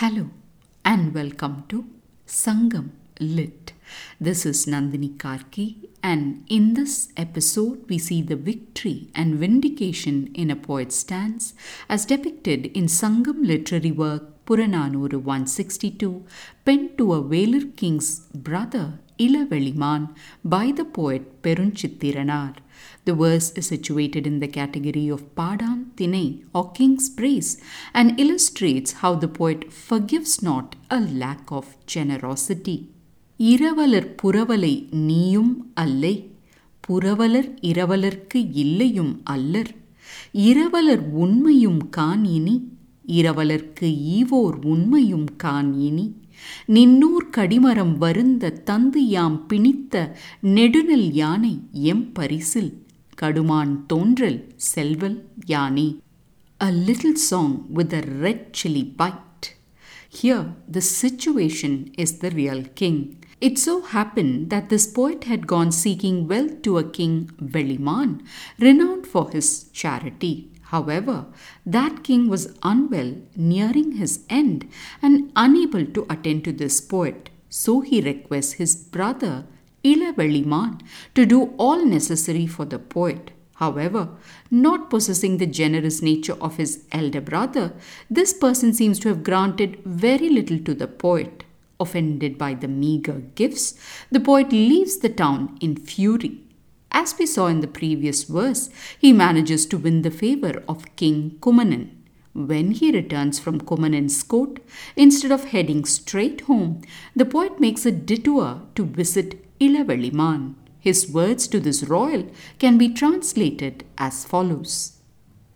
Hello and welcome to Sangam Lit. This is Nandini Karki, and in this episode, we see the victory and vindication in a poet's stance as depicted in Sangam literary work Puranaanooru 162, penned to a Velir king's brother Ilavelimaan by the poet Perunchithiranaar. The verse is situated in the category of Paadaan Thinai or King's Praise and illustrates how the poet forgives not a lack of generosity. இரவலர் புறவலை நீயும் அல்லை புறவலர் இரவலர்க்கு இல்லையும் அல்லர் இரவலர் உண்மையும் கான் இனி இரவலர்க்கு ஈவோர் உண்மையும் கான் இனி நின்னூர் கடிமரம் வருந்த தந்து யாம் பிணித்த நெடுநல் யானை எம் பரிசில் கடுமான் A little song with a red chili bite. Here, the situation is the real king. It so happened that this poet had gone seeking wealth to a king, Velimaan, renowned for his charity. However, that king was unwell, nearing his end, and unable to attend to this poet. So he requests his brother Ilavelimaan to do all necessary for the poet. However, not possessing the generous nature of his elder brother, this person seems to have granted very little to the poet. Offended by the meager gifts, the poet leaves the town in fury. As we saw in the previous verse, he manages to win the favor of King Kumanan. When he returns from Kumanan's court, instead of heading straight home, the poet makes a detour to visit Ilavelimaan. His words to this royal can be translated as follows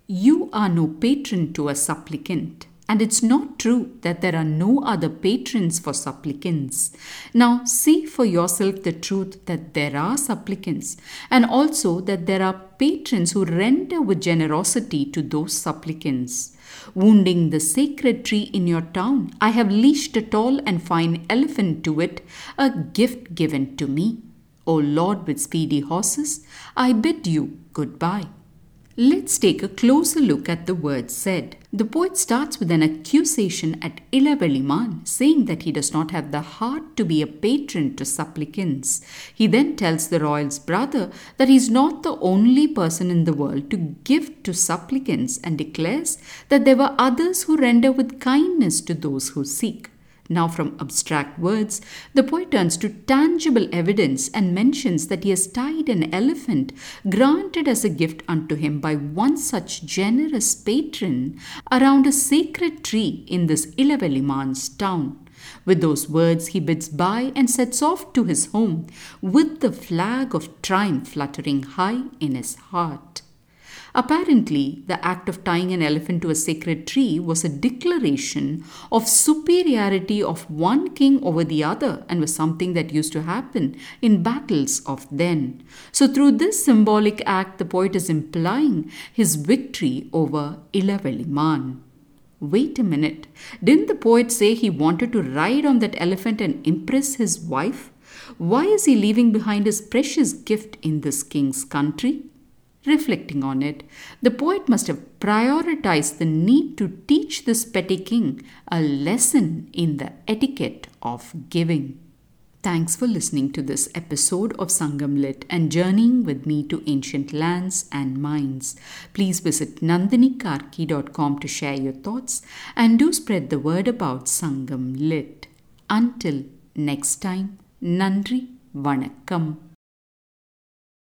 You are no patron to a supplicant, and it's not true that there are no other patrons for supplicants. Now, see for yourself the truth that there are supplicants, and also that there are patrons who render with generosity to those supplicants. Wounding the sacred tree in your town, I have leashed a tall and fine elephant to it, a gift given to me. O Lord with speedy horses, I bid you goodbye. Let's take a closer look at the words said. The poet starts with an accusation at Ilavelimaan, saying that he does not have the heart to be a patron to supplicants. He then tells the royal's brother that he is not the only person in the world to give to supplicants and declares that there were others who render with kindness to those who seek. Now, from abstract words, the poet turns to tangible evidence and mentions that he has tied an elephant granted as a gift unto him by one such generous patron around a sacred tree in this Ilavelimaan's town. With those words, he bids bye and sets off to his home with the flag of triumph fluttering high in his heart. Apparently, the act of tying an elephant to a sacred tree was a declaration of superiority of one king over the other and was something that used to happen in battles of then. So, through this symbolic act, the poet is implying his victory over Ilavelimaan. Wait a minute. Didn't the poet say he wanted to ride on that elephant and impress his wife? Why is he leaving behind his precious gift in this king's country? Reflecting on it, the poet must have prioritized the need to teach this petty king a lesson in the etiquette of giving. Thanks for listening to this episode of Sangam Lit and journeying with me to ancient lands and minds. Please visit nandinikarki.com to share your thoughts and do spread the word about Sangam Lit. Until next time, Nandri Vanakkam.